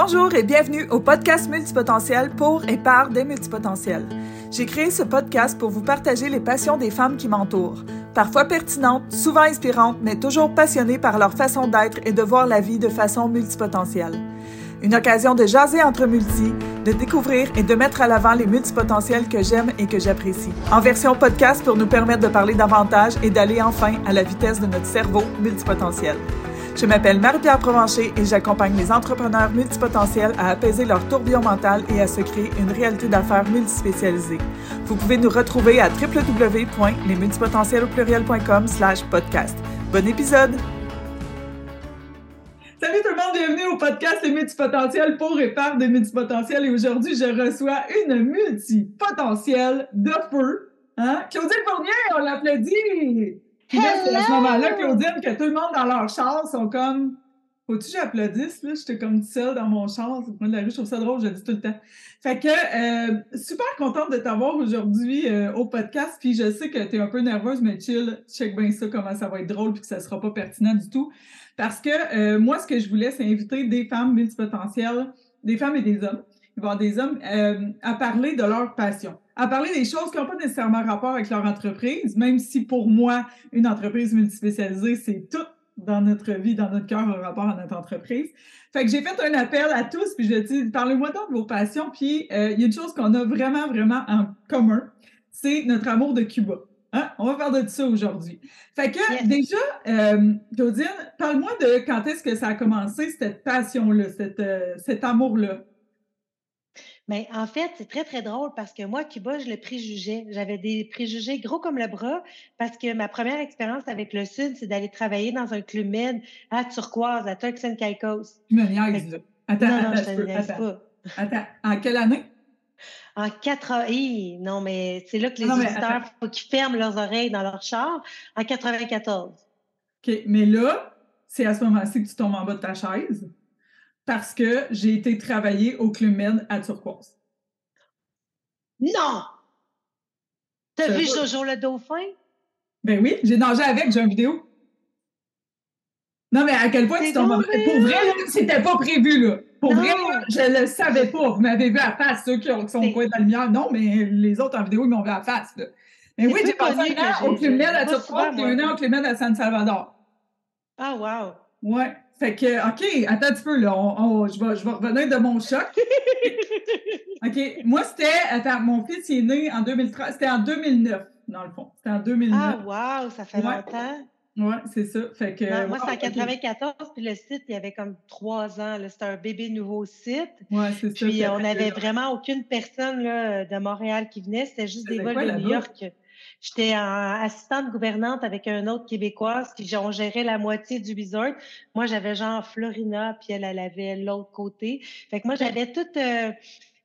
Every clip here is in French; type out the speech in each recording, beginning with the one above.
Bonjour et bienvenue au podcast Multipotentiel pour et par des multipotentiels. J'ai créé ce podcast pour vous partager les passions des femmes qui m'entourent. Parfois pertinentes, souvent inspirantes, mais toujours passionnées par leur façon d'être et de voir la vie de façon multipotentielle. Une occasion de jaser entre multi, de découvrir et de mettre à l'avant les multipotentiels que j'aime et que j'apprécie. En version podcast pour nous permettre de parler davantage et d'aller enfin à la vitesse de notre cerveau multipotentiel. Je m'appelle Marie-Pierre Provencher et j'accompagne les entrepreneurs multipotentiels à apaiser leur tourbillon mental et à se créer une réalité d'affaires multispécialisée. Vous pouvez nous retrouver à www.lesmultipotentiels slash podcast. Bon épisode! Salut tout le monde, bienvenue au podcast Les multipotentiels pour et par des multipotentiels. Et aujourd'hui, je reçois une multipotentielle de feu. Hein? Claudine Fournier, on l'applaudit! Puis là, c'est à ce moment-là, Claudine, que tout le monde dans leur char sont comme Faut-tu que j'applaudisse? Là, j'étais comme seule dans mon char. C'est de la rue, je trouve ça drôle, je le dis tout le temps. Fait que euh, super contente de t'avoir aujourd'hui euh, au podcast. Puis je sais que tu es un peu nerveuse, mais chill, check bien ça, comment ça va être drôle, puis que ça sera pas pertinent du tout. Parce que euh, moi, ce que je voulais, c'est inviter des femmes multipotentielles, des femmes et des hommes, voire des hommes, à parler de leur passion à parler des choses qui n'ont pas nécessairement rapport avec leur entreprise, même si pour moi, une entreprise multispécialisée, c'est tout dans notre vie, dans notre cœur, en rapport à notre entreprise. Fait que j'ai fait un appel à tous, puis je dis, parlez-moi donc de vos passions, puis euh, il y a une chose qu'on a vraiment, vraiment en commun, c'est notre amour de Cuba. Hein? On va parler de ça aujourd'hui. Fait que déjà, euh, Claudine, parle-moi de quand est-ce que ça a commencé, cette passion-là, euh, cet amour-là. Mais en fait, c'est très, très drôle parce que moi, Cuba, je le préjugeais. J'avais des préjugés gros comme le bras parce que ma première expérience avec le Sud, c'est d'aller travailler dans un club med à Turquoise, à Turks and Caicos. Tu me niaises, là. Attends, non, non, attends, je attends. Pas. Attends, en quelle année? En quatre ans. Non, mais c'est là que les auditeurs, il faut qu'ils ferment leurs oreilles dans leur char. En 94. OK, mais là, c'est à ce moment-ci que tu tombes en bas de ta chaise parce que j'ai été travailler au Club Med à Turquoise. Non! T'as vu Jojo le dauphin? Ben oui, j'ai nagé avec, j'ai une vidéo. Non, mais à quel point tu tombes Pour vrai, c'était pas prévu, là. Pour vrai, je le savais pas. Vous m'avez vu à face, ceux qui, sont au coin de la lumière. Non, mais les autres en vidéo, ils m'ont vu à face, là. Mais oui, j'ai passé un an au Club Med à Turquoise et un an au Club Med à San Salvador. Ah, wow! Ouais. Fait que, OK, attends un petit peu, là. je, vais, je vais revenir de mon choc. OK. Moi, c'était. Attends, mon fils il est né en 2003. C'était en 2009, dans le fond. C'était en 2009. Ah, wow, ça fait longtemps. Oui, c'est ça. Fait que, moi, c'est en 94, puis le site, il y avait comme trois ans. C'était un bébé nouveau site. Oui, c'est ça. Puis on n'avait vraiment aucune personne là, de Montréal qui venait. C'était juste des vols de New York. J'étais assistante gouvernante avec un autre Québécoise, qui on gérait la moitié du resort. Moi, j'avais genre Florina, puis elle, elle avait l'autre côté. Fait que moi, j'avais tout... Euh,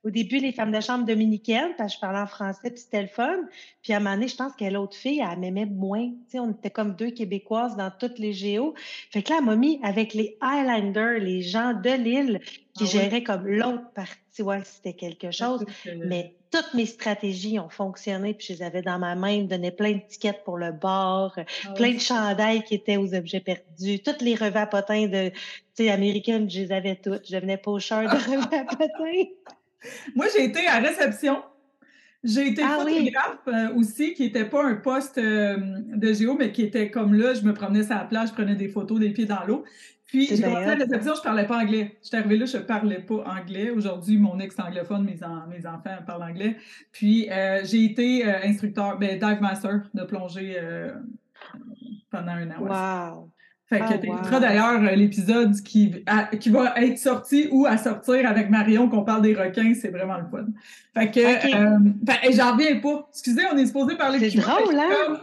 au début, les femmes de chambre dominicaines, parce que je parlais en français, puis c'était le fun. Puis à un moment donné, je pense que l'autre fille, elle m'aimait moins. On était comme deux Québécoises dans toutes les géos. Fait que là, elle m'a mis avec les Highlanders, les gens de l'île, qui ah géraient comme l'autre partie. Ouais, c'était quelque chose. Mais toutes mes stratégies ont fonctionné, puis je les avais dans ma main, me donnais plein de tickets pour le bar, ah plein de chandails qui étaient aux objets perdus, toutes les revers potins de, tu sais, américaines, je les avais toutes. Je devenais pocheur de revers potins. Moi, j'ai été à réception. J'ai été ah photographe euh, aussi, qui n'était pas un poste euh, de géo, mais qui était comme là, je me promenais sur la plage, je prenais des photos des pieds dans l'eau. Puis, j'ai commencé à la réception, je ne parlais pas anglais. J'étais arrivée là, je ne parlais pas anglais. Aujourd'hui, mon ex anglophone, mes, mes enfants parlent anglais. Puis, euh, j'ai été instructeur, ben, dive master de plongée pendant un an. Wow! Fait que tu écouteras d'ailleurs l'épisode qui, qui va être sorti ou à sortir avec Marion, qu'on parle des requins. C'est vraiment le fun. Fait que, j'en reviens pas. Excusez, on est supposé parler de C'est drôle, hein?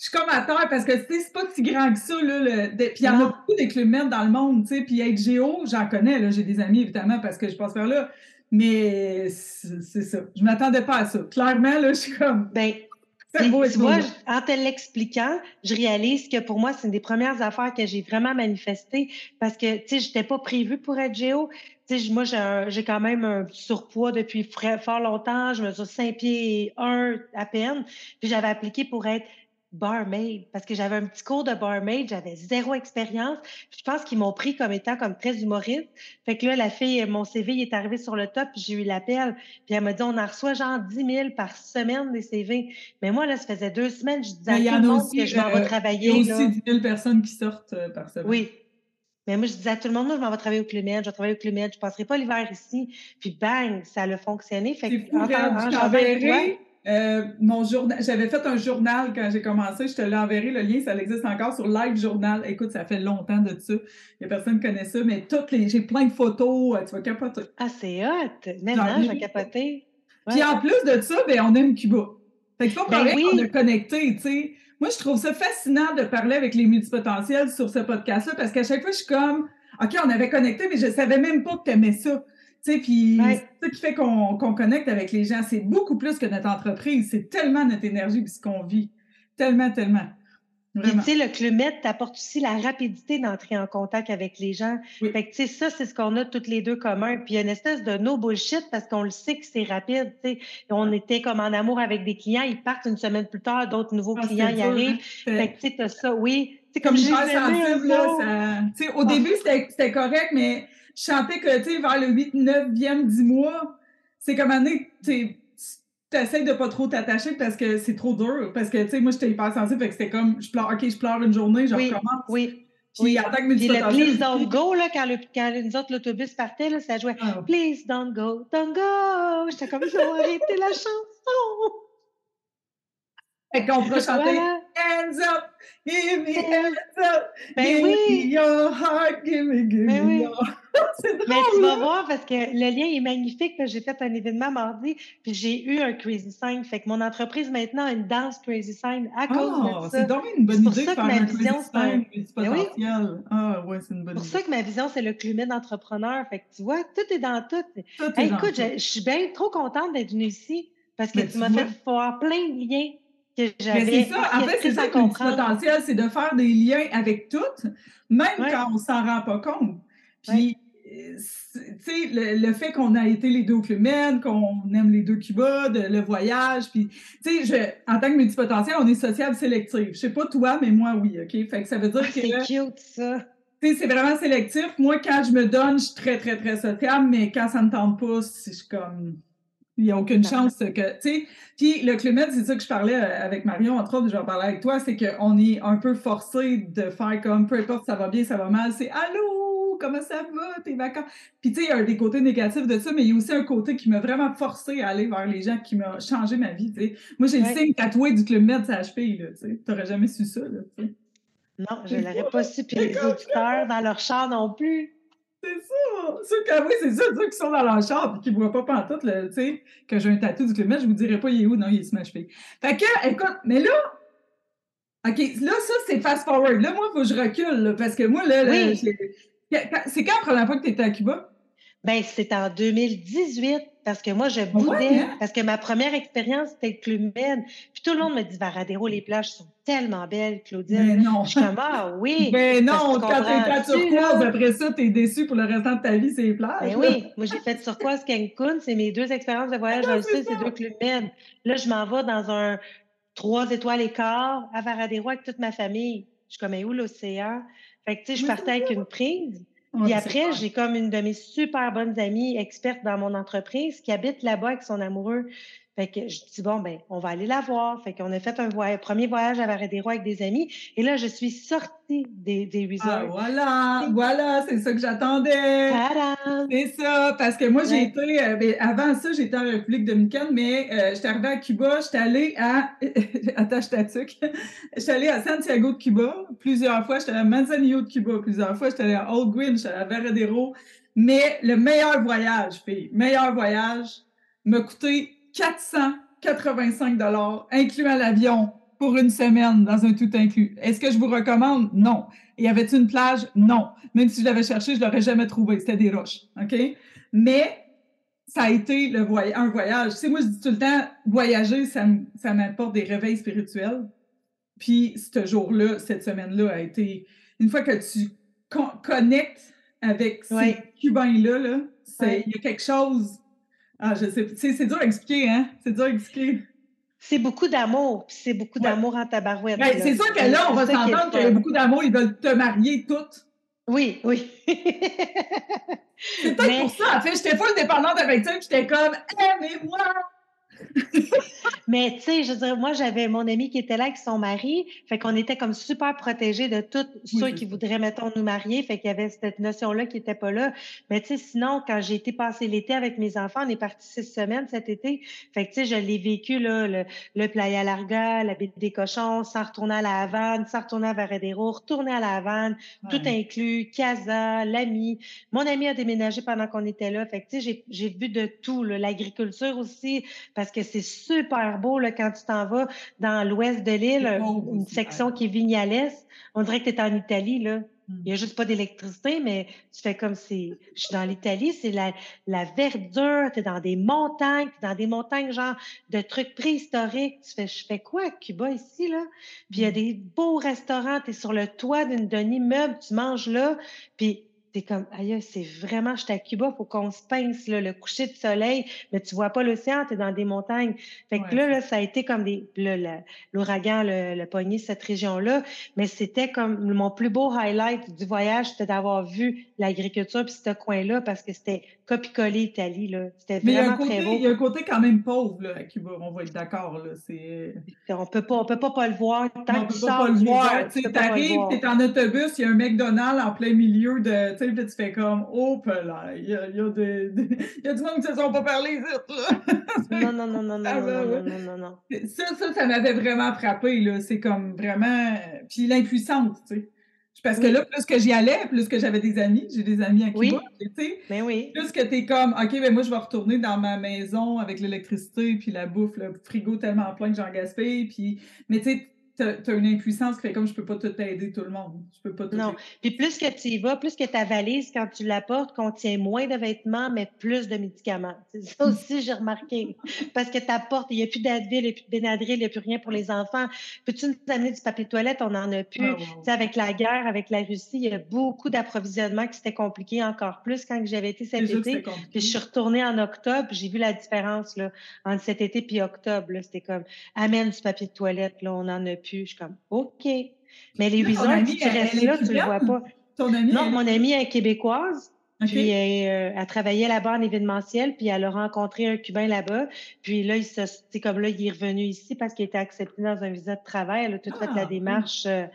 je suis comme à terre parce que c'est pas si grand que ça. Là, le, puis il y en a beaucoup des clubs dans le monde, tu sais. Puis être géo, j'en connais, j'ai des amis évidemment parce que je passe par là. Mais c'est ça. Je m'attendais pas à ça. Clairement, là, je suis comme. Ben, tu vois, en te l'expliquant, je réalise que pour moi, c'est une des premières affaires que j'ai vraiment manifestées parce que, tu sais, j'étais pas prévue pour être géo. Tu sais, moi, j'ai quand même un surpoids depuis fort longtemps. Je mesure 5 pieds 1 à peine. Puis j'avais appliqué pour être barmaid parce que j'avais un petit cours de barmaid, j'avais zéro expérience. Je pense qu'ils m'ont pris comme étant comme très humoriste. Fait que là, la fille, mon CV est arrivé sur le top, puis j'ai eu l'appel. Puis elle m'a dit, on en reçoit genre 10 000 par semaine des CV. Mais moi, là, ça faisait deux semaines, je disais à tout le monde que je m'en vais travailler. Il y a aussi 10 000 personnes qui sortent euh, par semaine. Oui. Mais moi, je disais à tout le monde, moi, je m'en vais travailler au Clumet, je vais travailler au Clumet, je ne passerai pas l'hiver ici. Puis bang, ça a fonctionné. Fait que, fou, euh, mon journal, j'avais fait un journal quand j'ai commencé, je te l'enverrai, le lien, ça existe encore sur Live Journal. Écoute, ça fait longtemps de ça. Il n'y a personne qui connaît ça, mais toutes les, j'ai plein de photos, euh, tu vas capoter. Ah, c'est hot! Maintenant, je vais capoter. Puis en plus de ça, ben, on aime Cuba. Fait qu'il faut parler qu'on est connecté, tu sais. Moi, je trouve ça fascinant de parler avec les multipotentiels sur ce podcast-là parce qu'à chaque fois, je suis comme, OK, on avait connecté, mais je ne savais même pas que tu aimais ça. Tu sais, puis c'est ça qui fait qu'on connecte avec les gens. C'est beaucoup plus que notre entreprise. C'est tellement notre énergie et ce qu'on vit. Tellement, tellement. Puis, tu sais, le Clumet t'apporte aussi la rapidité d'entrer en contact avec les gens. Fait que, tu sais, ça, c'est ce qu'on a toutes les deux commun. Puis, il y a une espèce de no bullshit parce qu'on le sait que c'est rapide, tu sais. On était comme en amour avec des clients, ils partent une semaine plus tard, d'autres nouveaux ah, clients y arrivent. Hein. Fait que, tu sais, t'as ça, oui. C'est comme j'ai sensible, là, ça... Tu sais, au ah. début, c'était correct, mais je sentais que, tu sais, vers le 8, 9e, 10 mois, c'est comme année, tu essaies de pas trop t'attacher parce que c'est trop dur. Parce que, tu sais, moi, j'étais hyper sensible, fait que c'était comme, je pleure, OK, je pleure une journée, je oui, recommence. Oui. Puis, en tant que Puis le Please Don't Go, là, quand, le, quand nous autres, l'autobus partait, là, ça jouait ah. Please Don't Go, Don't Go. J'étais comme, ils ont arrêté la chanson. Fait qu'on pourrait chanter Hands up, give me hands up, ben give oui. me your heart, give me, give ben me your C'est drôle. Mais tu vas voir parce que le lien est magnifique. J'ai fait un événement mardi, puis j'ai eu un Crazy Sign. Fait que mon entreprise maintenant a une danse Crazy Sign à cause de ah, ça. C'est donc une bonne idée de faire un Crazy Sign ben oui. Ah ouais, c'est une bonne idée. C'est pour ça que ma vision, c'est le clumet d'entrepreneur. Fait que tu vois, tout est dans tout. tout est écoute, je, suis bien trop contente d'être venue ici parce que tu m'as fait voir plein de liens mais c'est ça, en fait, c'est ça le potentiel, c'est de faire des liens avec toutes, même quand on s'en rend pas compte. Puis, sais, le, fait qu'on a été les deux au qu'on aime les deux Cuba, le voyage, puis, tu sais, en tant que multipotentiel, on est sociable sélectif. Je sais pas toi, mais moi, oui, OK? Fait que ça veut dire ah, que... C'est cute, ça! c'est vraiment sélectif. Moi, quand je me donne, je suis très, très, très sociable, mais quand ça ne tente pas, je suis comme il n'y a aucune chance que, tu sais. Puis le climat, c'est ça que je parlais euh, avec Marion, entre autres, je vais parler avec toi, c'est qu'on est un peu forcé de faire comme, peu importe ça va bien, ça va mal, c'est Allô, comment ça va, tes vacances? Puis tu sais, il y a des côtés négatifs de ça, mais il y a aussi un côté qui m'a vraiment forcé à aller vers les gens, qui m'a changé ma vie, tu sais. Moi, j'ai le signe tatoué du Club Med sa cheville, là, tu sais. T'aurais jamais su ça, là. Non, je ne l'aurais pas su, puis les auditeurs dans leur char non plus. C'est ça! Ceux que, oui, c'est ça, ceux qui sont dans leur char et qui ne voient pas pantoute, tu sais, que j'ai un tatou du Clément, je vous dirais pas il est où, non, il est smash fait. Fait que, écoute, mais là, OK, là, ça, c'est fast-forward. Là, moi, il faut que je recule, parce que moi, là, là c'est quand la première fois que tu étais à Cuba? Ben, c'est en 2018 parce que moi, je ah boudais, hein? parce que ma première expérience, c'était Clumen. Puis tout le monde me dit, Varadero, les plages sont tellement belles, Claudine. Mais non. Je suis comme, ah oui. Mais non, quand tu es à turquoise, après ça, tu es déçu pour le restant de ta vie, c'est les plages. Ben oui, moi, j'ai fait turquoise Cancun. C'est mes deux expériences de voyage dans le sud, c'est deux Clumen. Là, je m'en vais dans un trois étoiles et quart à Varadero avec toute ma famille. Je suis comme, où l'océan? Fait que, tu sais, je partais avec une prise. Puis après, j'ai comme une de mes super bonnes amies expertes dans mon entreprise qui habite là-bas avec son amoureux. Fait que je dis, bon, ben, on va aller la voir. Fait qu'on a fait un premier voyage à Varadero avec des amis. Et là, je suis sortie des, des resorts. Ah, voilà, voilà, c'est ça que j'attendais. C'est ça, parce que moi, j'ai été, euh, ben, avant ça, j'étais en République dominicaine, mais euh, j'étais arrivée à Cuba, j'étais allée à, attache ta j'étais allée à Santiago de Cuba plusieurs fois, j'étais allée à Manzanillo de Cuba plusieurs fois, j'étais allée à Old Green, j'étais allée à Varadero. Mais le meilleur voyage, fille, meilleur voyage, m'a coûté 485 dollars, incluant l'avion, pour une semaine dans un tout inclus. Est-ce que je vous recommande? Non. Y avait-il une plage? Non. Même si je l'avais cherché, je ne l'aurais jamais trouvé. C'était des roches. OK? Mais ça a été le un voyage. Tu sais, moi, je dis tout le temps, voyager, ça m'apporte des réveils spirituels. Puis, ce jour-là, cette semaine-là, a été. Une fois que tu connectes avec ces Cubains-là, -là, il y a quelque chose ah, je sais. C'est dur à expliquer, hein? C'est dur à expliquer. C'est beaucoup d'amour, c'est beaucoup d'amour en tabarouette. Ben, c'est sûr que là, on va s'entendre qu'il y a beaucoup d'amour, ils veulent te marier toutes. Oui, oui. c'est peut-être pour ça. En fait, j'étais full dépendante avec ça, j'étais comme, aimez-moi! Mais tu sais, je veux dire, moi, j'avais mon ami qui était là avec son mari, fait qu'on était comme super protégés de tous ceux qui voudraient, mettons, nous marier, fait qu'il y avait cette notion-là qui n'était pas là. Mais tu sais, sinon, quand j'ai été passer l'été avec mes enfants, on est parti six semaines cet été, fait que tu sais, je l'ai vécu, là, le, le Playa Larga, la baie des cochons, sans retourner à la Havane, sans retourner à Varadero, retourner à la Havane, tout inclus, Casa, l'ami. Mon ami a déménagé pendant qu'on était là, fait que tu sais, j'ai vu de tout, l'agriculture aussi, parce que c'est super beau là, quand tu t'en vas dans l'ouest de l'île, une section qui est Vignales. On dirait que tu es en Italie. Là. Hmm. Il n'y a juste pas d'électricité, mais tu fais comme si je suis dans l'Italie, c'est la, la verdure, tu es dans des montagnes, tu dans des montagnes genre de trucs préhistoriques. Tu fais, je fais quoi à Cuba ici, là? Puis il y a hmm. des beaux restaurants, tu es sur le toit d'un immeuble, tu manges là, puis t'es comme, aïe, c'est vraiment, je suis à Cuba, faut qu'on se pince, là, le coucher de soleil, mais tu vois pas l'océan, tu es dans des montagnes. Fait que là, là, ça a été comme des, l'ouragan, le, le, cette région-là, mais c'était comme mon plus beau highlight du voyage, c'était d'avoir vu l'agriculture puis ce coin-là, parce que c'était copie-coller Italie, là. C'était vraiment très beau. Il y a un côté quand même pauvre, là, à Cuba, on va être d'accord, là. On peut pas, on peut pas pas le voir. Tant on peut pas, pas le voir. Tu arrives, tu es en autobus, il y a un McDonald's en plein milieu de tu sais, tu fais comme, oh, là, il y a, y, a des, y a du monde qui ne se sont pas parlé, non, non, non, non, non, ah, non, non, non, non, non, Ça, ça, ça m'avait vraiment frappé, là. C'est comme vraiment. Puis l'impuissance, tu sais. Parce que là, plus que j'y allais, plus que j'avais des amis, j'ai des amis à Cuba, oui. tu sais. Mais ben oui. Plus que t'es comme, OK, ben moi, je vais retourner dans ma maison avec l'électricité, puis la bouffe, le frigo tellement plein que j'en gaspille, puis... Mais tu sais, tu as, une impuissance qui fait comme je peux pas tout aider tout le monde. Je peux pas tout Non. Puis plus que tu y vas, plus que ta valise, quand tu l'apportes, contient moins de vêtements, mais plus de médicaments. C'est ça aussi, j'ai remarqué. Parce que tu apportes, il n'y a plus d'Advil, il n'y a plus de Benadryl, il n'y a plus rien pour les enfants. Peux-tu nous amener du papier de toilette? On n'en a plus. Ah, avec la guerre, avec la Russie, il y a beaucoup d'approvisionnement qui s'était compliqué encore plus quand j'avais été cet été. Puis je suis retournée en octobre, j'ai vu la différence là, entre cet été et octobre. C'était comme, amène du papier de toilette, là, on n'en a plus. Je suis comme, OK. Mais les huit heures, tu restes là, tu ne le vois pas. Ton non, mon amie est québécoise. Puis euh, elle travaillait là-bas en événementiel, puis elle a rencontré un Cubain là-bas. Puis là, il c'est comme là, il est revenu ici parce qu'il était accepté dans un visa de travail. Elle a tout fait la ah, démarche euh,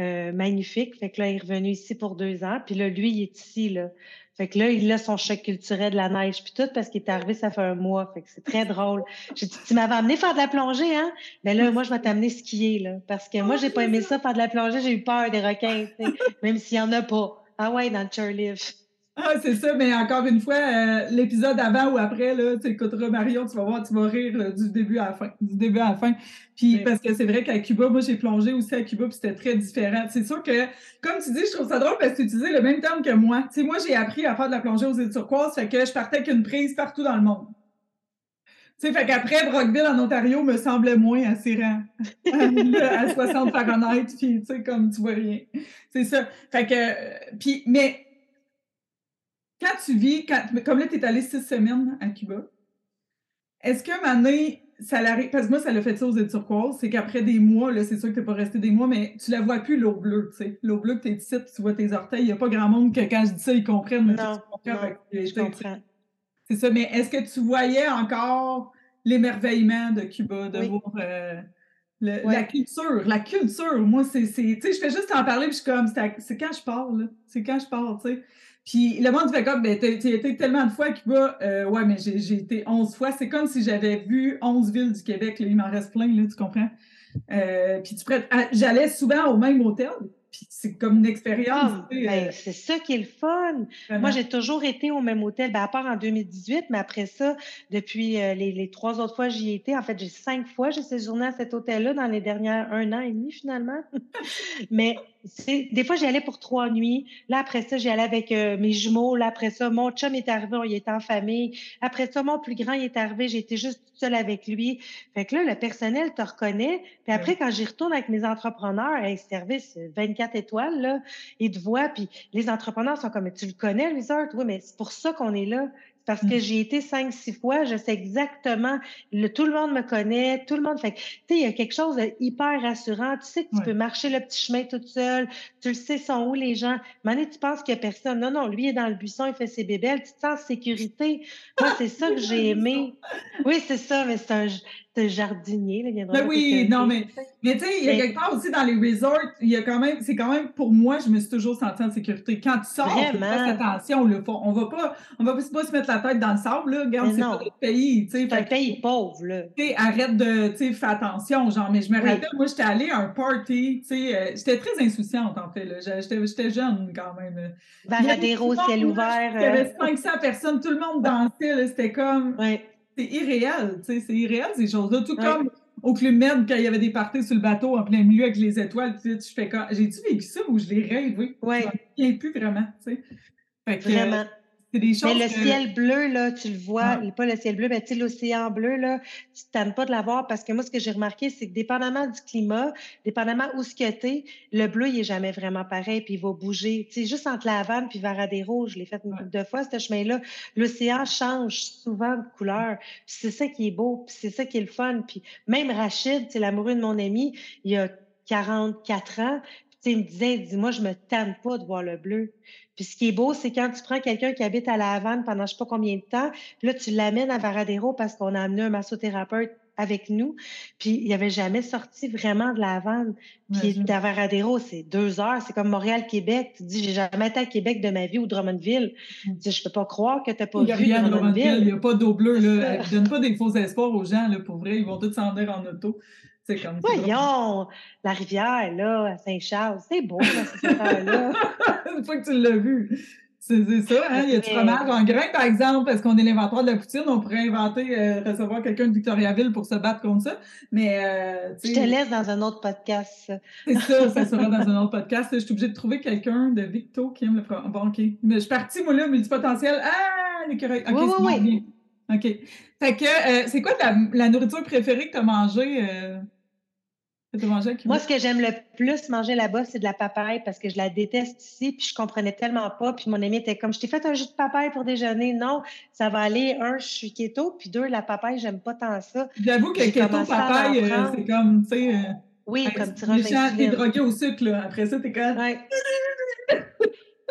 euh, magnifique. Fait que là, il est revenu ici pour deux ans. Puis là, lui, il est ici, là. Fait que là, il a son choc culturel de la neige, puis tout, parce qu'il est arrivé, ça fait un mois. Fait que c'est très drôle. J'ai dit, tu m'avais amené faire de la plongée, hein? Mais là, moi, je vais t'amener skier, là. Parce que moi, j'ai pas aimé ça, faire de la plongée. J'ai eu peur des requins, même s'il y en a pas. Ah ouais, dans le chairlift. Ah, c'est ça, mais encore une fois, euh, l'épisode avant ou après, là, tu écouteras Marion, tu vas voir, tu vas rire euh, du début à la fin. Du début à la fin. Puis parce que c'est vrai qu'à Cuba, moi j'ai plongé aussi à Cuba, puis c'était très différent. C'est sûr que, comme tu dis, je trouve ça drôle parce que tu utilisais le même terme que moi. Tu sais, moi j'ai appris à faire de la plongée aux îles turquoises, fait que je partais avec une prise partout dans le monde. Tu sais, fait qu'après, Brockville en Ontario me semblait moins attirant à 60 Fahrenheit, puis tu sais, comme tu vois rien. C'est ça. Fait que, euh, puis, mais quand tu vis, comme là, tu es allé six semaines à Cuba, est-ce un moment ça l'arrive, parce que moi, ça l'a fait ça aux îles turquoises, c'est qu'après des mois, là, c'est sûr que tu n'es pas resté des mois, mais tu la vois plus, l'eau bleue, tu sais. L'eau bleue que tu es ici, tu vois tes orteils. Il n'y a pas grand monde que quand je dis ça, ils comprennent. Mais non, non, je comprends. C'est ça, mais est-ce que tu voyais encore l'émerveillement de Cuba, de voir euh, la culture? La culture, moi, c'est, tu sais, je fais juste en parler, puis je suis comme, c'est quand je parle, c'est quand je parle, tu sais. Puis le monde fait comme, ben, tu été tellement de fois à Cuba. Euh, ouais, mais j'ai été 11 fois. C'est comme si j'avais vu 11 villes du Québec. Là. Il m'en reste plein, là, tu comprends? Euh, puis tu ah, J'allais souvent au même hôtel. Puis c'est comme une expérience. Ah, ben, euh, c'est ça qui est le fun. Moi, j'ai toujours été au même hôtel, ben, à part en 2018, mais après ça, depuis les, les, trois autres fois j'y étais, en fait, j'ai cinq fois j'ai séjourné à cet hôtel-là dans les dernières un an et demi, finalement. mais des fois, j'y allais pour trois nuits. Là, après ça, j'y allais avec euh, mes jumeaux. Là, après ça, mon chum est arrivé, on y était en famille. Après ça, mon plus grand est arrivé, j'étais juste toute seule avec lui. Fait que là, le personnel te reconnaît. Puis après, quand j'y retourne avec mes entrepreneurs, un service 24 étoiles, là, ils te voient. Puis les entrepreneurs sont comme, tu le connais, autres? Oui, mais c'est pour ça qu'on est là. Parce que j'ai été cinq, six fois, je sais exactement, le, tout le monde me connaît, tout le monde fait. Tu sais, il y a quelque chose de hyper rassurant. Tu sais que tu peux marcher le petit chemin toute seule, tu le sais, sont où les gens. Mané, tu penses qu'il n'y a personne. Non, non, lui est dans le buisson, il fait ses bébelles, tu te sens en sécurité. Moi, c'est ça que j'ai aimé. Oui, c'est ça, mais c'est un, jardinier. Là, il ben oui, non, mais, mais tu sais, il y a quelque part aussi dans les resorts, il y a quand même, c'est quand même, pour moi, je me suis toujours sentie en sécurité. Quand tu sors, fais attention, là, on va pas, on va pas se mettre la tête dans le sable, là. Regarde, c'est pas notre pays, tu sais. C'est un pays pauvre, là. Tu sais, arrête de, tu sais, fais attention, genre, mais je me rappelle, moi, j'étais allée à un party, tu sais, euh, j'étais très insouciante, en fait, là. J'étais jeune, quand même. Varadero, ciel ouvert. Il y avait 500 euh. personnes, tout le monde dansait, là, c'était comme c'est irréel, tu sais, c'est irréel ces choses-là. Tout comme au Club Med, quand il y avait des parties sur le bateau en plein milieu avec les étoiles, tu fais quand j'ai-tu vécu ça ou je l'ai rêvé? Oui. Je plus vraiment, tu sais. Fait que, vraiment. Mais le ciel bleu, là, tu le vois, pas le ciel bleu, mais tu l'océan bleu, là, tu t'aimes pas de l'avoir parce que moi, ce que j'ai remarqué, c'est que dépendamment du climat, dépendamment où ce que t'es, le bleu, il est jamais vraiment pareil, puis il va bouger. Tu sais, juste entre la vanne puis Varadero, je l'ai fait une couple de fois, ce chemin-là, l'océan change souvent de couleur. c'est ça qui est beau, puis c'est ça qui est le fun. Puis même Rachid, c'est l'amoureux de mon ami, il a 44 ans, il me disait, dis-moi, je me tanne pas de voir le bleu. Puis ce qui est beau, c'est quand tu prends quelqu'un qui habite à La Havane pendant je sais pas combien de temps, là, tu l'amènes à Varadero parce qu'on a amené un massothérapeute avec nous, puis il n'avait jamais sorti vraiment de La Havane. Puis à Varadero, c'est deux heures, c'est comme Montréal-Québec. Tu dis, j'ai jamais été à Québec de ma vie ou Drummondville. Tu dis, je peux pas croire que tu n'as pas vu Drummondville. Il n'y a pas d'eau bleue. Là. Donne pas des faux espoirs aux gens, là, pour vrai. Ils vont tous s'en venir en auto. C'est comme Voyons, la rivière, là, à Saint-Charles, c'est beau, cette là Une fois que tu l'as vu. C'est ça, hein? Il y a du fromage en grain, par exemple, parce qu'on est l'inventeur de la poutine. On pourrait inventer, euh, recevoir quelqu'un de Victoriaville pour se battre contre ça. Mais. Euh, je te laisse dans un autre podcast. C'est ça, ça sera dans un autre podcast. Je suis obligée de trouver quelqu'un de Victo qui aime le fromage. Bon, OK. Mais je suis partie, moi, là, multipotentiel. Ah, l'écureuil. OK, oui, oui, OK. Fait que, euh, c'est quoi la, nourriture préférée que tu as mangée? Moi, ce que j'aime le plus manger là-bas, c'est de la papaye parce que je la déteste ici, puis je comprenais tellement pas. Puis mon ami était comme, je t'ai fait un jus de papaye pour déjeuner. Non, ça va aller. Un, je suis keto, puis deux, la papaye, j'aime pas tant ça. J'avoue que keto papaye, euh, c'est comme, tu sais. Euh, oui, comme tu rentres. T'es drogué au sucre, là. Après ça, t'es comme. Ouais.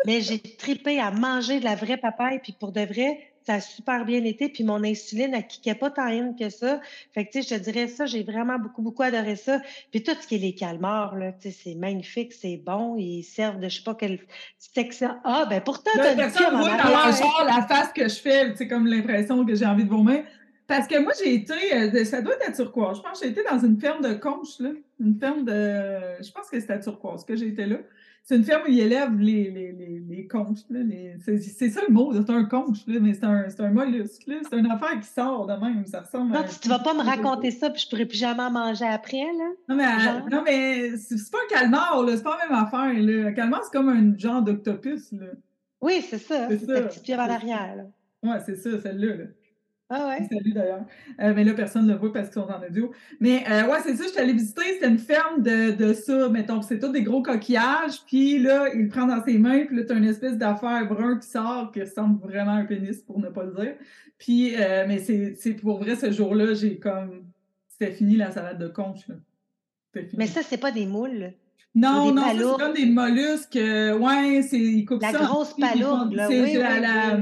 Mais j'ai tripé à manger de la vraie papaye, puis pour de vrai, ça a super bien été. Puis mon insuline, elle kickait pas tant rien que ça. Fait que, tu sais, je te dirais ça, j'ai vraiment beaucoup, beaucoup adoré ça. Puis tout ce qui est les calmars, là, tu sais, c'est magnifique, c'est bon. Ils servent de, je sais pas quel sexe. Ah, ben pourtant, t'as personne voit dans la, la face que je fais, tu sais, comme l'impression que j'ai envie de vomir. Parce que moi, j'ai été, euh, ça doit être à Turquoise. Je pense que j'ai été dans une ferme de conches, là. Une ferme de, je pense que c'était à Turquoise que j'ai été là. C'est une ferme où ils élèvent les, les, les, les conches. C'est ça le mot, c'est un conche, mais c'est un, un mollusque. C'est une affaire qui sort de même. Ça ressemble non, tu ne vas pas me raconter ça, puis je ne pourrais plus jamais manger après. Là. Non, mais, non, mais c'est pas un calmar, c'est pas la même affaire. Là. Un calmar, c'est comme un genre d'octopus. Oui, c'est ça. C'est la petite pierre à l'arrière. Oui, c'est ça, celle-là. Là. Ah ouais? Salut d'ailleurs. Euh, mais là, personne ne le voit parce qu'ils sont en audio. Mais euh, ouais, c'est ça, je suis allée visiter, c'était une ferme de, de ça, mettons, c'est tout des gros coquillages, puis là, il le prend dans ses mains, puis là, tu as une espèce d'affaire brun qui sort, qui ressemble vraiment à un pénis, pour ne pas le dire. Puis, euh, mais c'est pour vrai, ce jour-là, j'ai comme. C'était fini la salade de conche. Là. Mais ça, c'est pas des moules? Non, non, c'est comme des mollusques. Ouais, c'est. Ils coupent la grosse palourde, là. C'est la la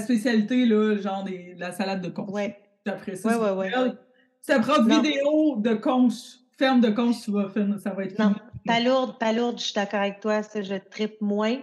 spécialité, là, genre des, la salade de conche. Ouais. Après ça, ouais, ouais, ça prend vidéo de conche, ferme de conche, tu vas faire, ça va être Non, pas lourde, pas lourde, je suis d'accord avec toi, ça, je tripe moins.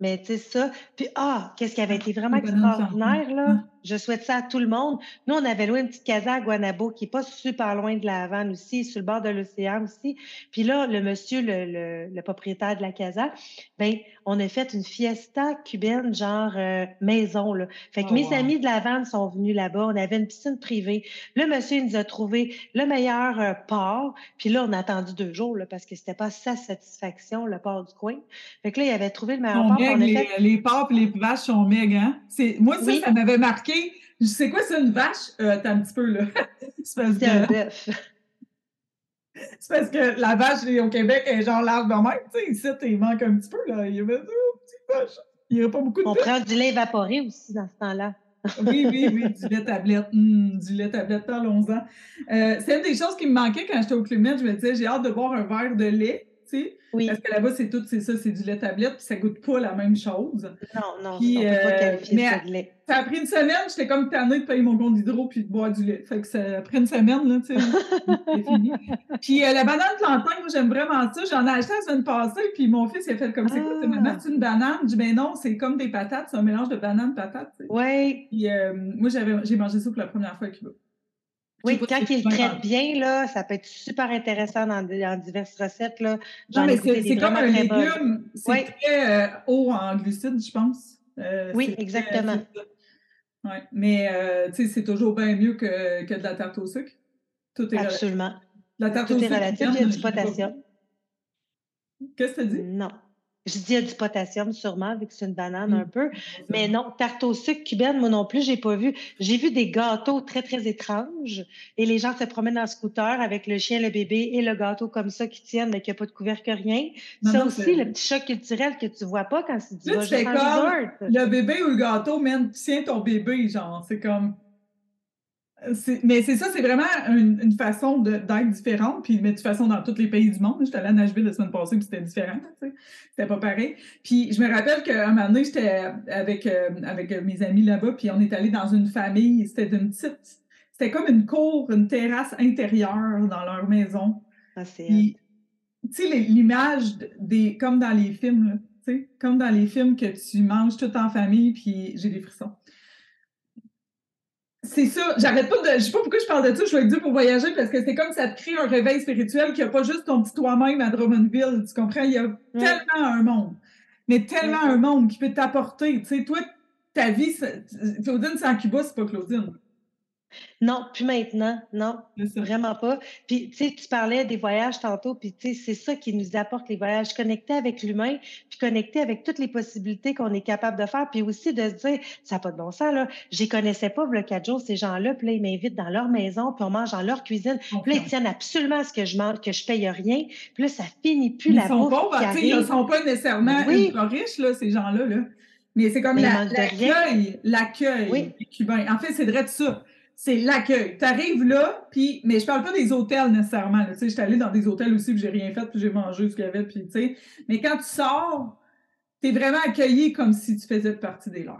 Mais tu sais, ça. Puis, ah, qu'est-ce qui avait été vraiment extraordinaire, là? Je souhaite ça à tout le monde. Nous, on avait loué une petite casa à Guanabo qui n'est pas super loin de la Havane aussi, sur le bord de l'océan aussi. Puis là, le monsieur, le, le, propriétaire de la casa, ben, on a fait une fiesta cubaine, genre euh, maison. Là. Fait que oh, mes amis de la Havane sont venus là-bas. On avait une piscine privée. Le monsieur, il nous a trouvé le meilleur euh, port. Puis là, on a attendu deux jours là, parce que c'était pas sa satisfaction, le port du coin. Fait que là, il avait trouvé le meilleur port. les, les ports et les vaches sont méga. Hein? Moi, ça, ça m'avait marqué sais quoi, c'est une vache? Euh, t'as un petit peu, là. c'est parce que... un bœuf. c'est parce que la vache au Québec est genre large de même. Tu sais, ici, il manque un petit peu, là. Il y a une petite vache. Il n'y a pas beaucoup de On prend du lait évaporé aussi dans ce temps-là. oui, oui, oui, du lait tablette. Hum, du lait tablette, parlons-en. Euh, c'est une des choses qui me manquait quand j'étais au Club Je me disais, j'ai hâte de boire un verre de lait. Oui. Parce que là-bas, c'est tout, c'est ça, c'est du lait tablette, puis ça goûte pas la même chose. Non, non, puis, on peut pas euh, qualifier ça de lait. Ça a pris une semaine, j'étais comme tannée de payer mon compte d'hydro puis de boire du lait. Fait que ça a pris une semaine, là, tu sais, c'est fini. Puis euh, la banane plantain, moi, j'aime vraiment ça. J'en ai acheté la semaine passée, puis mon fils, il a fait comme, c'est quoi, maman, c'est une banane? Je dis, ben non, c'est comme des patates, c'est un mélange de banane patates. Oui. Puis euh, moi, j'ai mangé ça pour la première fois avec Cuba. Oui, quand il le traite bien, là, ça peut être super intéressant dans, diverses recettes. Là. Non, mais c'est comme un légume. C'est très euh, haut en glucides, je pense. Euh, oui, exactement. Oui, mais euh, c'est toujours bien mieux que, que, de la tarte au sucre. Tout est Absolument. La tarte Tout au est relatif, il y a du potassium. Qu'est-ce que tu dis? Non. Je dis il y a du potassium sûrement, vu que c'est une banane un peu. Mais non, tarte au sucre cubaine, moi non plus, j'ai pas vu. J'ai vu des gâteaux très, très étranges. Et les gens se promènent en scooter avec le chien, le bébé et le gâteau comme ça qui tiennent, mais qui n'a pas de couvercle, rien. ça aussi, le petit choc culturel que tu vois pas quand tu dis Là, tu comme le bébé ou le gâteau, même, tiens ton bébé, genre. C'est comme. Mais c'est ça, c'est vraiment une, façon d'être différente. Puis, mais de toute façon, dans tous les pays du monde, j'étais allée à Nashville la semaine passée, puis c'était différent. C'était pas pareil. Puis, je me rappelle qu'à un moment donné, j'étais avec, euh, avec mes amis là-bas, puis on est allé dans une famille. C'était d'une petite. C'était comme une cour, une terrasse intérieure dans leur maison. Ah, tu sais, l'image des. Comme dans les films, tu sais, comme dans les films que tu manges tout en famille, puis j'ai des frissons. C'est ça. J'arrête pas de. Je sais pas pourquoi je parle de ça. Je vais être dû pour voyager parce que c'est comme ça te crée un réveil spirituel qui a pas juste ton petit toi-même à Drummondville. Tu comprends? Il y a tellement un monde. Mais tellement un monde qui peut t'apporter. Tu sais, toi, ta vie, Claudine sans Cuba, c'est pas Claudine. Non, plus maintenant, non, vraiment pas. Puis, tu sais, tu parlais des voyages tantôt, puis tu sais, c'est ça qui nous apporte les voyages, connecter avec l'humain, puis connecter avec toutes les possibilités qu'on est capable de faire, puis aussi de se dire, ça n'a pas de bon sens, là, j'y connaissais pas, le quatre jours, ces gens-là, puis là, ils m'invitent dans leur maison, puis on mange dans leur cuisine, puis là, ils tiennent absolument à ce que je mange, que je paye rien, puis là, ça finit plus la sont bouffe Ils ne sont pas nécessairement oui. riches, là, ces gens-là, là. Mais c'est comme l'accueil, l'accueil cubain. En fait, c'est vrai de ça c'est l'accueil. Tu arrives là, puis, mais je parle pas des hôtels nécessairement. Tu sais, j'étais allée dans des hôtels aussi, puis j'ai rien fait, puis j'ai mangé ce qu'il y avait, puis tu sais. Mais quand tu sors, tu es vraiment accueilli comme si tu faisais partie des leurs.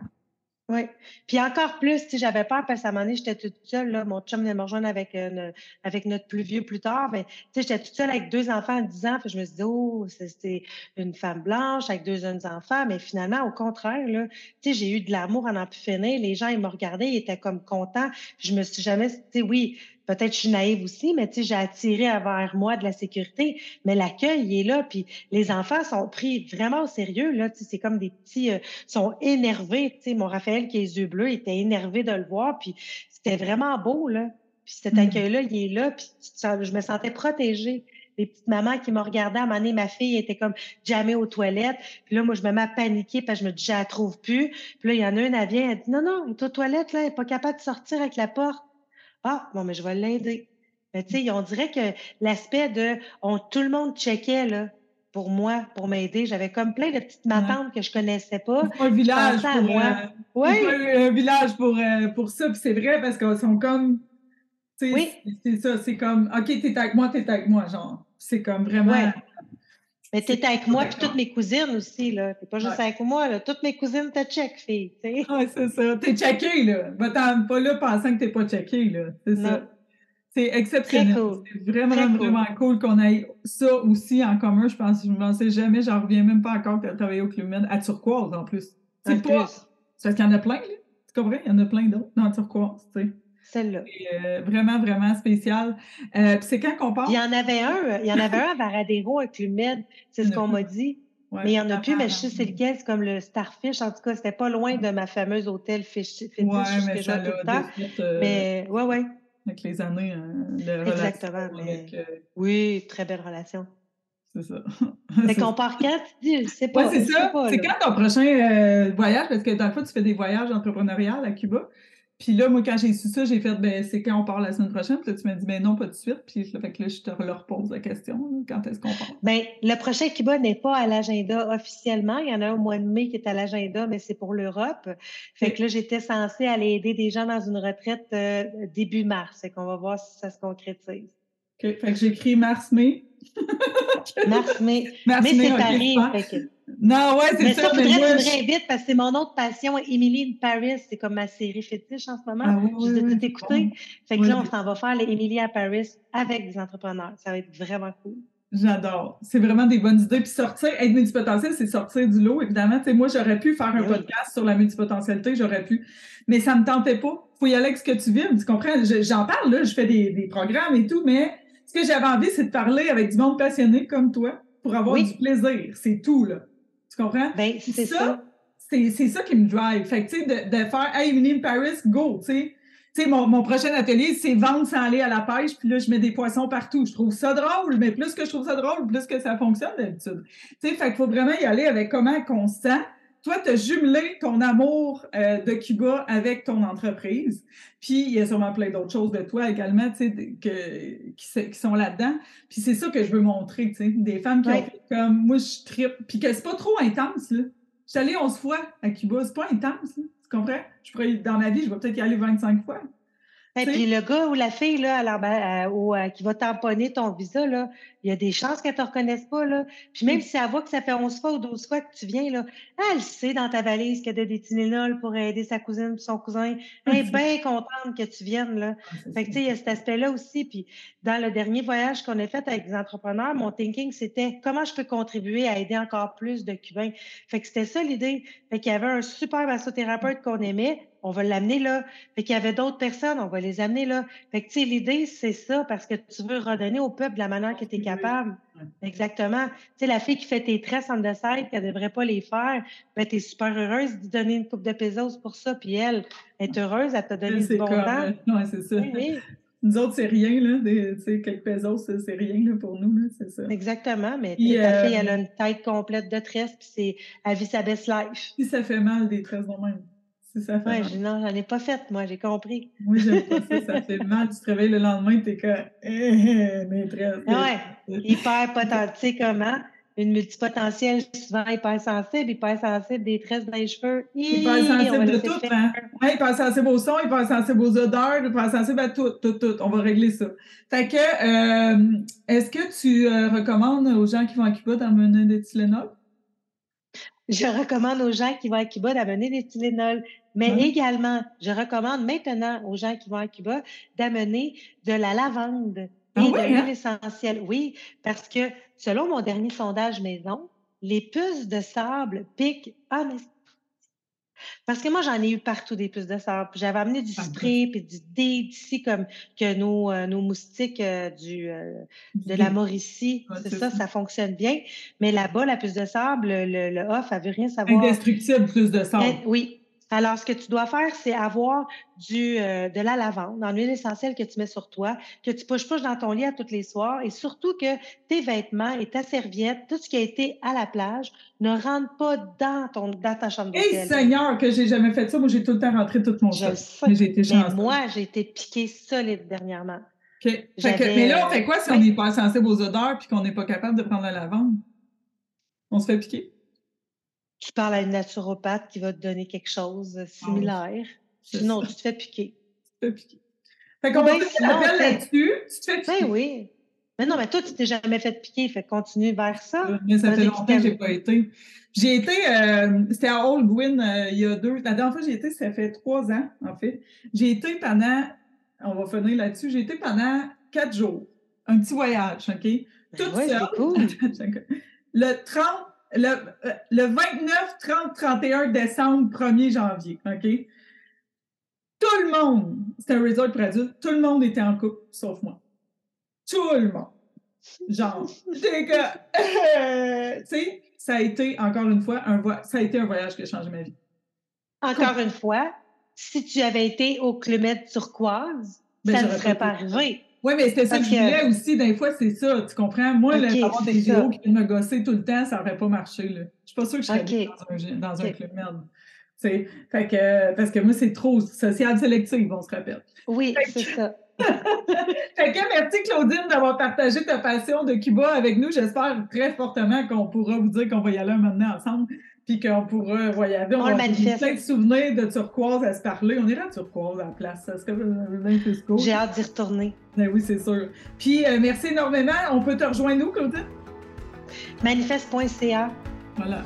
Oui. Puis encore plus, si j'avais peur parce qu'à un moment donné, j'étais toute seule. Là, mon chum venait me rejoindre avec, euh, avec notre plus vieux plus tard. Mais j'étais toute seule avec deux enfants à 10 ans. Puis je me suis dit, oh, c'était une femme blanche avec deux jeunes enfants. Mais finalement, au contraire, là, j'ai eu de l'amour en en. Les gens, ils me regardaient, ils étaient comme contents. je me suis jamais, oui, peut-être je suis naïve aussi, mais tu sais, j'ai attiré vers moi de la sécurité. Mais l'accueil, il est là. Puis les enfants sont pris vraiment au sérieux. Là, c'est comme des petits, euh, sont énervés. Tu sais, mon Raphaël qui a les yeux bleus, il était énervé de le voir. Puis c'était vraiment beau là. Puis cet mm. accueil-là, il est là. Puis je me sentais protégée les petites mamans qui me regardaient à un moment donné, ma fille était comme jamais aux toilettes. Puis là, moi, je me mets à paniquer parce que je me dis, je la trouve plus. Puis là, il y en a une, elle vient, elle dit, non, non, elle est aux toilettes, là, elle n'est pas capable de sortir avec la porte. Ah, bon, mais je vais l'aider. Mais tu sais, on dirait que l'aspect de on, tout le monde checkait là, pour moi, pour m'aider. J'avais comme plein de petites matantes que je connaissais pas. un village pour moi. Euh, oui. un, village pour, euh, pour ça. Puis c'est vrai parce qu'ils sont comme. Oui. C'est ça, c'est comme OK, t'es avec moi, t'es avec moi, genre. C'est comme vraiment. Ouais. Mais t'es avec moi puis toutes mes cousines aussi, là. T'es pas juste avec moi, là. Toutes mes cousines te check, fille, Oui, c'est ça. T'es checké, là. Va t'en pas là pensant que t'es pas checké, là. C'est ça. C'est exceptionnel. C'est vraiment, vraiment cool qu'on ait ça aussi en commun. Je pense, je ne pensais jamais, j'en reviens même pas encore à travailler au Club Med, à Turquoise en plus. C'est pas. C'est parce qu'il y en a plein, là. Tu comprends? Il y en a plein d'autres dans Turquoise, tu sais. Celle-là. Euh, vraiment, vraiment spécial. Euh, c'est quand qu'on parle? Il y en avait un, il y en avait un à Varadero avec l'Humed, c'est ce qu'on m'a dit. mais il n'y en a plus, mais je sais c'est lequel, c'est comme le Starfish. En tout cas, c'était pas loin de ma fameuse hôtel Fish, Fetish ouais, que j'ai tout le temps. Euh, mais, ouais, ouais. Avec les années de Exactement. Oui, très belle relation. C'est ça. Fait qu'on part quand, tu dis, c'est pas. c'est ça. C'est quand ton prochain voyage? Parce que dans le fond, tu fais des voyages entrepreneuriaux à Cuba. Puis là, moi, quand j'ai su ça, j'ai fait, ben, c'est quand on part la semaine prochaine? Puis là, tu m'as dit, ben non, pas de suite. Puis fait que là, je te leur pose la question, quand est-ce qu'on part? Ben, le prochain Kiba n'est pas à l'agenda officiellement. Il y en a un au mois de mai qui est à l'agenda, mais c'est pour l'Europe. Fait que là, j'étais censée aller aider des gens dans une retraite euh, début mars. Fait qu'on va voir si ça se concrétise. Fait que j'écris mars-mai. mars-mai. mais c'est pareil. Non, ouais, c'est ça. Mais faudrait que tu me réinvites parce que c'est mon autre passion. Emily in Paris, c'est comme ma série fétiche en ce moment. Ah, oui, je tout écouter. Fait que là, on s'en va faire les Emily à Paris avec des entrepreneurs. Ça va être vraiment cool. J'adore. C'est vraiment des bonnes idées. Puis sortir, être multipotentiel, c'est sortir du lot, évidemment. Tu sais, moi, j'aurais pu faire un podcast sur la multipotentialité, j'aurais pu. Mais ça me tentait pas. Faut y aller avec ce que tu vis. Tu comprends? J'en parle, là, je fais des, des programmes et tout, mais ce que j'avais envie, c'est de parler avec du monde passionné comme toi pour avoir du plaisir. C'est tout, là. Tu comprends? Ben, c'est ça. C'est ça qui me drive. Fait que, tu sais, de, de, faire Hey, in Paris, go, tu sais. Tu sais, mon, mon, prochain atelier, c'est vendre sans aller à la pêche, puis là, je mets des poissons partout. Je trouve ça drôle, mais plus que je trouve ça drôle, plus que ça fonctionne d'habitude. Tu sais, fait qu'il faut vraiment y aller avec comment on se sent, toi, tu as jumelé ton amour euh, de Cuba avec ton entreprise. Puis, il y a sûrement plein d'autres choses de toi également, tu sais, que, qui, sont là-dedans. Puis, c'est ça que je veux montrer, tu sais, des femmes qui ont fait comme moi, je tripe. Puis que c'est pas trop intense, là. Je suis allée 11 fois à Cuba, c'est pas intense, là. Tu comprends? Je pourrais, dans ma vie, je vais peut-être y aller 25 fois. Et puis le gars ou la fille là, alors, ben, euh, euh, qui va tamponner ton visa, là, il y a des chances qu'elle ne te reconnaisse pas. Là. Puis même mm. si elle voit que ça fait 11 fois ou 12 fois que tu viens, là, elle sait dans ta valise qu'il y a des Tylenol pour aider sa cousine et son cousin. Elle est bien contente que tu viennes. Là. Fait que, tu sais, il y a cet aspect-là aussi. Puis dans le dernier voyage qu'on a fait avec des entrepreneurs, mon thinking, c'était comment je peux contribuer à aider encore plus de Cubains. Fait que c'était ça l'idée. Fait qu'il y avait un super massothérapeute qu'on aimait on va l'amener là. Fait qu'il y avait d'autres personnes, on va les amener là. Fait que, tu sais, l'idée, c'est ça, parce que tu veux redonner au peuple de la manière que tu es capable. Exactement. Tu sais, la fille qui fait tes tresses en dessert, qu'elle ne devrait pas les faire, ben, tu es super heureuse de donner une coupe de pesos pour ça, puis elle est heureuse, à te donner du bon temps. Oui, c'est ça. Nous autres, c'est rien, là. Tu sais, quelques pesos, c'est rien là, pour nous, c'est ça. Exactement, mais ta fille, elle a euh, une tête complète de tresses, puis c'est, elle vit sa best life. Puis ça fait mal des tresses de même. Ça fait ouais, non, j'en ai pas fait, moi, j'ai compris. Oui, j'aime pas ça, ça fait mal. Tu te réveilles le lendemain, t'es comme, eh, maîtresse. Ouais, hyper potentiel comment? Une multipotentielle, souvent hyper sensible, hyper sensible, des tresses dans les cheveux. Hyper sensible de tout, hein? Oui, hyper sensible au son, hyper sensible aux odeurs, hyper sensible à tout, tout, tout. On va régler ça. Fait que, euh, est-ce que tu euh, recommandes aux gens qui vont à Cuba d'emmener des Tylenol? Je recommande aux gens qui vont à Cuba d'amener des Tylenol. Mais également, je recommande maintenant aux gens qui vont à Cuba d'amener de la lavande ah et de l'huile hein? essentielle. Oui, parce que selon mon dernier sondage maison, les puces de sable piquent. Ah, mais parce que moi, j'en ai eu partout des puces de sable. J'avais amené du spray puis du dé d'ici, comme que nos, euh, nos moustiques euh, du, euh, de la Mauricie. c'est ça, ça, fonctionne bien. Mais là-bas, la puce de sable, le, le off, elle veut rien savoir. Indestructible, puce de sable. oui, alors, ce que tu dois faire, c'est avoir du, euh, de la lavande, dans l'huile essentielle que tu mets sur toi, que tu push-push dans ton lit à tous les soirs, et surtout que tes vêtements et ta serviette, tout ce qui a été à la plage, ne rentre pas dans, ton, dans ta chambre d'hôtel. Hey Seigneur, que j'ai jamais fait ça. Moi, j'ai tout le temps rentré tout mon Je Mais j'ai été mais moi, j'ai été piquée solide dernièrement. OK. mais là, on fait quoi si on n'est pas sensible aux odeurs puis qu'on n'est pas capable de prendre la lavande? On se fait piquer? Tu parles à une naturopathe qui va te donner quelque chose de ah similaire. Sinon, tu te fais piquer. Tu te fais piquer. Fait qu'on va faire là-dessus. Tu te fais ben piquer. Ben oui. Mais non, mais toi, tu t'es jamais fait piquer. Fait continue vers ça. Mais ça fait longtemps que j'ai pas été. J'ai été, euh, c'était à Old Gwyn euh, il y a deux. La dernière fois j'ai été, ça fait trois ans, en fait. J'ai été pendant, on va finir là-dessus, j'ai été pendant quatre jours. Un petit voyage, OK? Ben Tout ouais, Cool. Le 30 le, 29, 30, 31 décembre, 1er janvier, OK? Tout le monde, c'était un resort pour adultes, tout le monde était en couple, sauf moi. Tout le monde. Genre, j'étais que, tu sais, ça a été, encore une fois, un, ça a été un voyage qui a changé ma vie. Encore une fois, si tu avais été au Clumet turquoise, ben, ça ne serait pas arrivé. Oui, mais c'était ça que je voulais aussi. Des fois, c'est ça. Tu comprends? Moi, okay, le des géos qui me gosser tout le temps, ça n'aurait pas marché. Là. Je suis pas sûre que je serais dans un, dans un club merde. Fait que, parce que moi, c'est trop social sélectif, on se rappelle. Oui, c'est ça. fait que merci Claudine d'avoir partagé ta passion de Cuba avec nous. J'espère très fortement qu'on pourra vous dire qu'on va y aller un moment ensemble puis qu'on pourra voyager. On, on va plein de souvenirs de turquoise à se parler. On ira à turquoise en place. Ça serait bien plus cool. J'ai hâte d'y retourner. Ben oui, c'est sûr. Puis euh, merci énormément. On peut te rejoindre où, Claudine? Manifeste.ca. Voilà.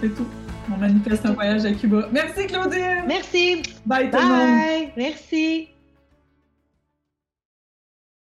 C'est tout. On manifeste un voyage à Cuba. Merci, Claudine. Merci. Bye, tout le monde. Merci.